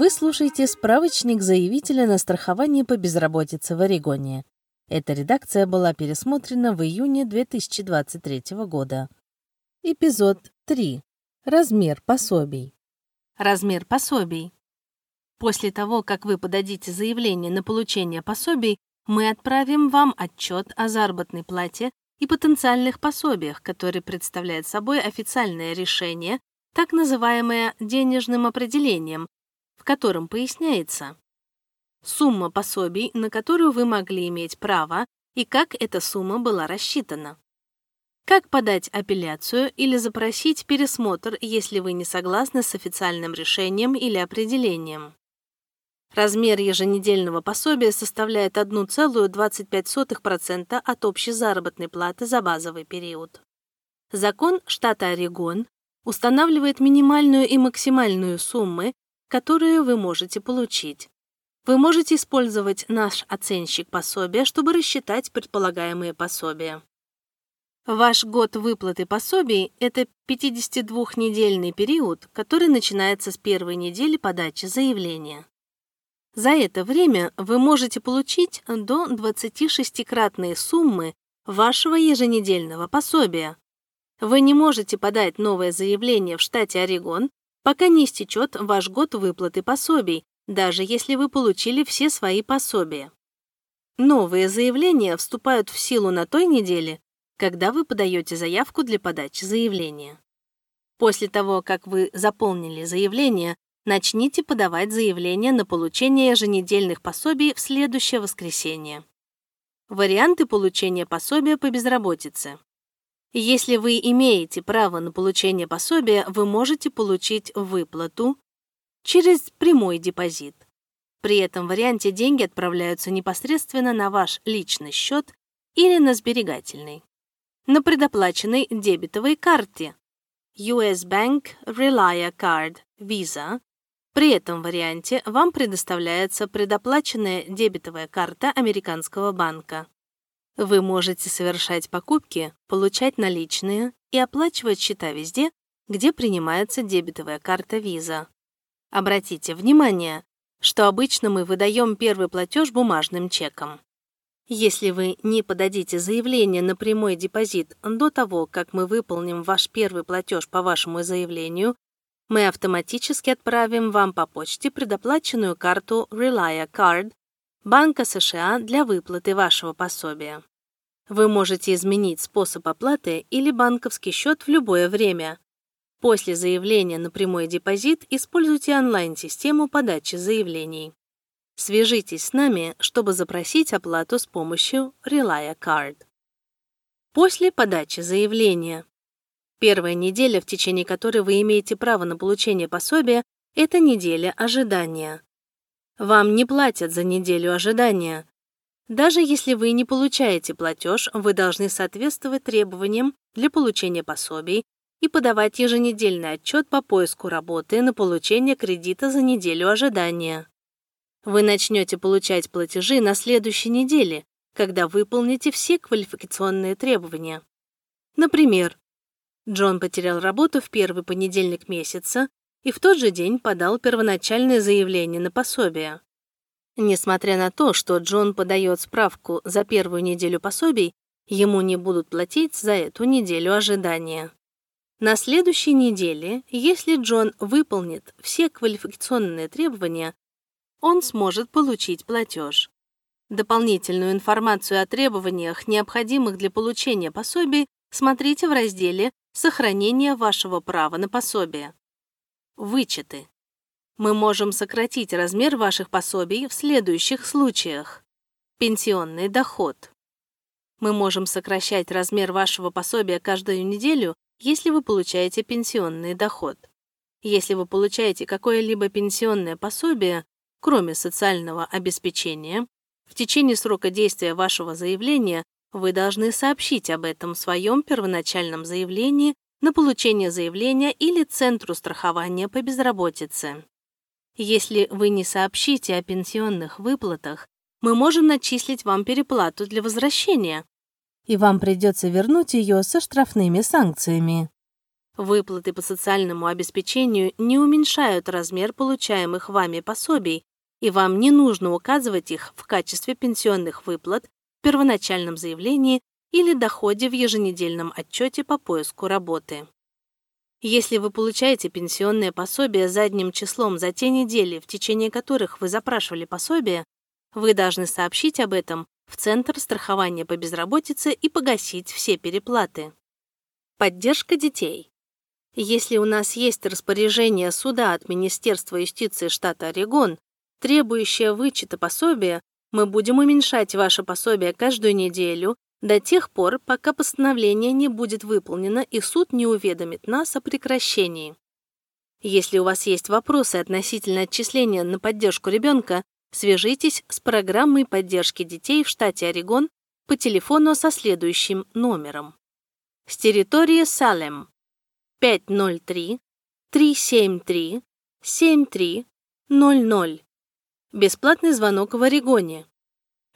Вы слушаете справочник заявителя на страхование по безработице в Орегоне. Эта редакция была пересмотрена в июне 2023 года. Эпизод 3. Размер пособий. Размер пособий. После того, как вы подадите заявление на получение пособий, мы отправим вам отчет о заработной плате и потенциальных пособиях, которые представляют собой официальное решение, так называемое денежным определением, в котором поясняется сумма пособий, на которую вы могли иметь право, и как эта сумма была рассчитана. Как подать апелляцию или запросить пересмотр, если вы не согласны с официальным решением или определением. Размер еженедельного пособия составляет 1,25% от общей заработной платы за базовый период. Закон штата Орегон устанавливает минимальную и максимальную суммы, которые вы можете получить. Вы можете использовать наш оценщик пособия, чтобы рассчитать предполагаемые пособия. Ваш год выплаты пособий – это 52-недельный период, который начинается с первой недели подачи заявления. За это время вы можете получить до 26-кратные суммы вашего еженедельного пособия. Вы не можете подать новое заявление в штате Орегон, пока не истечет ваш год выплаты пособий, даже если вы получили все свои пособия. Новые заявления вступают в силу на той неделе, когда вы подаете заявку для подачи заявления. После того, как вы заполнили заявление, начните подавать заявление на получение еженедельных пособий в следующее воскресенье. Варианты получения пособия по безработице. Если вы имеете право на получение пособия, вы можете получить выплату через прямой депозит. При этом варианте деньги отправляются непосредственно на ваш личный счет или на сберегательный. На предоплаченной дебетовой карте US Bank Relia Card Visa. При этом варианте вам предоставляется предоплаченная дебетовая карта американского банка. Вы можете совершать покупки, получать наличные и оплачивать счета везде, где принимается дебетовая карта Visa. Обратите внимание, что обычно мы выдаем первый платеж бумажным чеком. Если вы не подадите заявление на прямой депозит до того, как мы выполним ваш первый платеж по вашему заявлению, мы автоматически отправим вам по почте предоплаченную карту Relia Card Банка США для выплаты вашего пособия. Вы можете изменить способ оплаты или банковский счет в любое время. После заявления на прямой депозит используйте онлайн-систему подачи заявлений. Свяжитесь с нами, чтобы запросить оплату с помощью Relia Card. После подачи заявления. Первая неделя, в течение которой вы имеете право на получение пособия, это неделя ожидания. Вам не платят за неделю ожидания. Даже если вы не получаете платеж, вы должны соответствовать требованиям для получения пособий и подавать еженедельный отчет по поиску работы на получение кредита за неделю ожидания. Вы начнете получать платежи на следующей неделе, когда выполните все квалификационные требования. Например, Джон потерял работу в первый понедельник месяца и в тот же день подал первоначальное заявление на пособие. Несмотря на то, что Джон подает справку за первую неделю пособий, ему не будут платить за эту неделю ожидания. На следующей неделе, если Джон выполнит все квалификационные требования, он сможет получить платеж. Дополнительную информацию о требованиях, необходимых для получения пособий, смотрите в разделе «Сохранение вашего права на пособие». Вычеты мы можем сократить размер ваших пособий в следующих случаях. Пенсионный доход. Мы можем сокращать размер вашего пособия каждую неделю, если вы получаете пенсионный доход. Если вы получаете какое-либо пенсионное пособие, кроме социального обеспечения, в течение срока действия вашего заявления вы должны сообщить об этом в своем первоначальном заявлении на получение заявления или Центру страхования по безработице. Если вы не сообщите о пенсионных выплатах, мы можем начислить вам переплату для возвращения. И вам придется вернуть ее со штрафными санкциями. Выплаты по социальному обеспечению не уменьшают размер получаемых вами пособий, и вам не нужно указывать их в качестве пенсионных выплат в первоначальном заявлении или доходе в еженедельном отчете по поиску работы. Если вы получаете пенсионное пособие задним числом за те недели, в течение которых вы запрашивали пособие, вы должны сообщить об этом в Центр страхования по безработице и погасить все переплаты. Поддержка детей. Если у нас есть распоряжение суда от Министерства юстиции штата Орегон, требующее вычета пособия, мы будем уменьшать ваше пособие каждую неделю до тех пор, пока постановление не будет выполнено и суд не уведомит нас о прекращении. Если у вас есть вопросы относительно отчисления на поддержку ребенка, свяжитесь с программой поддержки детей в штате Орегон по телефону со следующим номером. С территории Салем 503 373 7300. Бесплатный звонок в Орегоне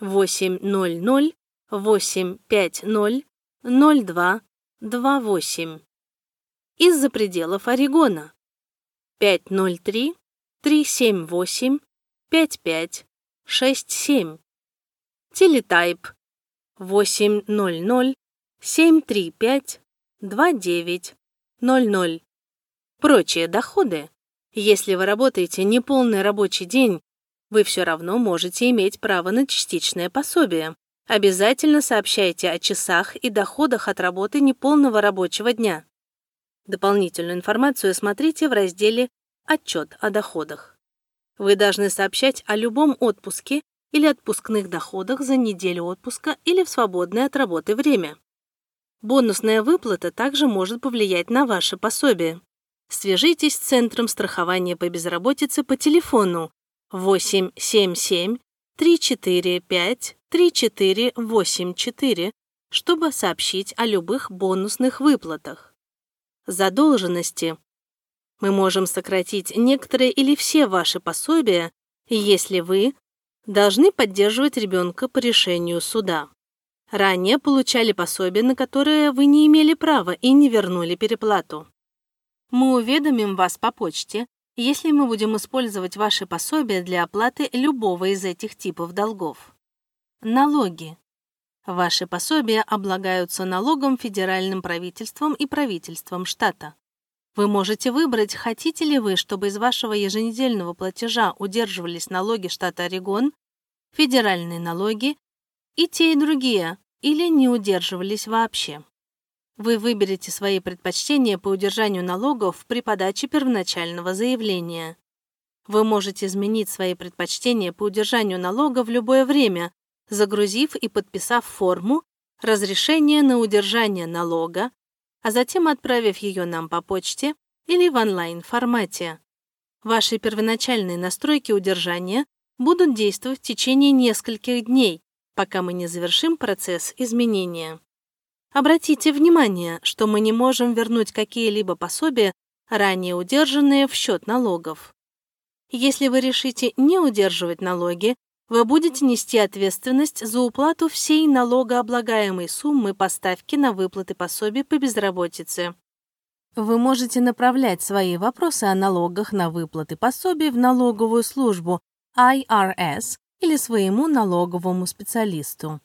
800 850-02-28. Из-за пределов Орегона. 503-378-5567. Телетайп 800-735-2900. Прочие доходы. Если вы работаете неполный рабочий день, вы все равно можете иметь право на частичное пособие. Обязательно сообщайте о часах и доходах от работы неполного рабочего дня. Дополнительную информацию смотрите в разделе «Отчет о доходах». Вы должны сообщать о любом отпуске или отпускных доходах за неделю отпуска или в свободное от работы время. Бонусная выплата также может повлиять на ваше пособие. Свяжитесь с Центром страхования по безработице по телефону 877 345 3484, чтобы сообщить о любых бонусных выплатах. Задолженности. Мы можем сократить некоторые или все ваши пособия, если вы должны поддерживать ребенка по решению суда. Ранее получали пособие, на которое вы не имели права и не вернули переплату. Мы уведомим вас по почте, если мы будем использовать ваши пособия для оплаты любого из этих типов долгов. Налоги. Ваши пособия облагаются налогом федеральным правительством и правительством штата. Вы можете выбрать, хотите ли вы, чтобы из вашего еженедельного платежа удерживались налоги штата Орегон, федеральные налоги и те и другие, или не удерживались вообще. Вы выберете свои предпочтения по удержанию налогов при подаче первоначального заявления. Вы можете изменить свои предпочтения по удержанию налога в любое время, загрузив и подписав форму «Разрешение на удержание налога», а затем отправив ее нам по почте или в онлайн-формате. Ваши первоначальные настройки удержания будут действовать в течение нескольких дней, пока мы не завершим процесс изменения. Обратите внимание, что мы не можем вернуть какие-либо пособия, ранее удержанные в счет налогов. Если вы решите не удерживать налоги, вы будете нести ответственность за уплату всей налогооблагаемой суммы поставки на выплаты пособий по безработице. Вы можете направлять свои вопросы о налогах на выплаты пособий в налоговую службу IRS или своему налоговому специалисту.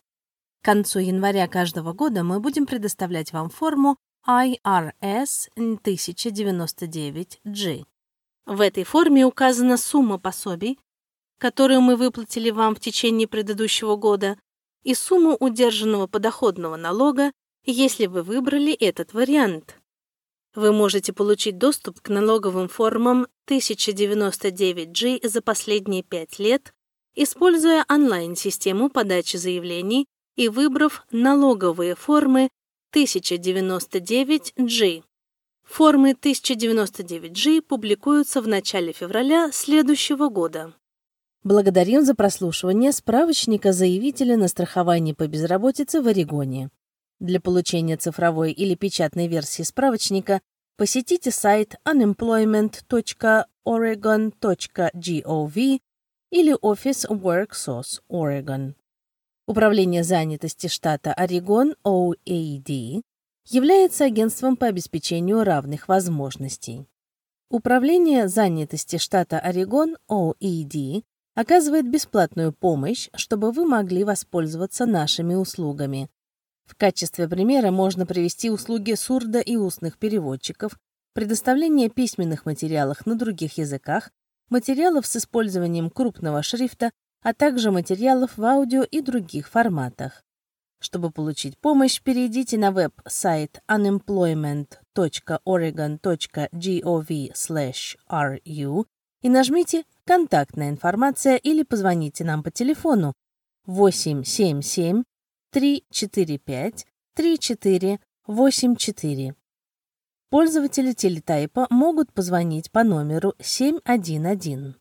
К концу января каждого года мы будем предоставлять вам форму IRS 1099G. В этой форме указана сумма пособий, которую мы выплатили вам в течение предыдущего года, и сумму удержанного подоходного налога, если вы выбрали этот вариант. Вы можете получить доступ к налоговым формам 1099G за последние 5 лет, используя онлайн-систему подачи заявлений и выбрав налоговые формы 1099G. Формы 1099G публикуются в начале февраля следующего года. Благодарим за прослушивание справочника заявителя на страхование по безработице в Орегоне. Для получения цифровой или печатной версии справочника посетите сайт unemployment.oregon.gov или офис WorkSource Oregon. Управление занятости штата Орегон OAD является агентством по обеспечению равных возможностей. Управление занятости штата Орегон OED оказывает бесплатную помощь, чтобы вы могли воспользоваться нашими услугами. В качестве примера можно привести услуги сурдо- и устных переводчиков, предоставление письменных материалов на других языках, материалов с использованием крупного шрифта, а также материалов в аудио и других форматах. Чтобы получить помощь, перейдите на веб-сайт unemployment.oregon.gov/ru и нажмите «Контактная информация» или позвоните нам по телефону 877 345 3484. Пользователи телетайпа могут позвонить по номеру 711.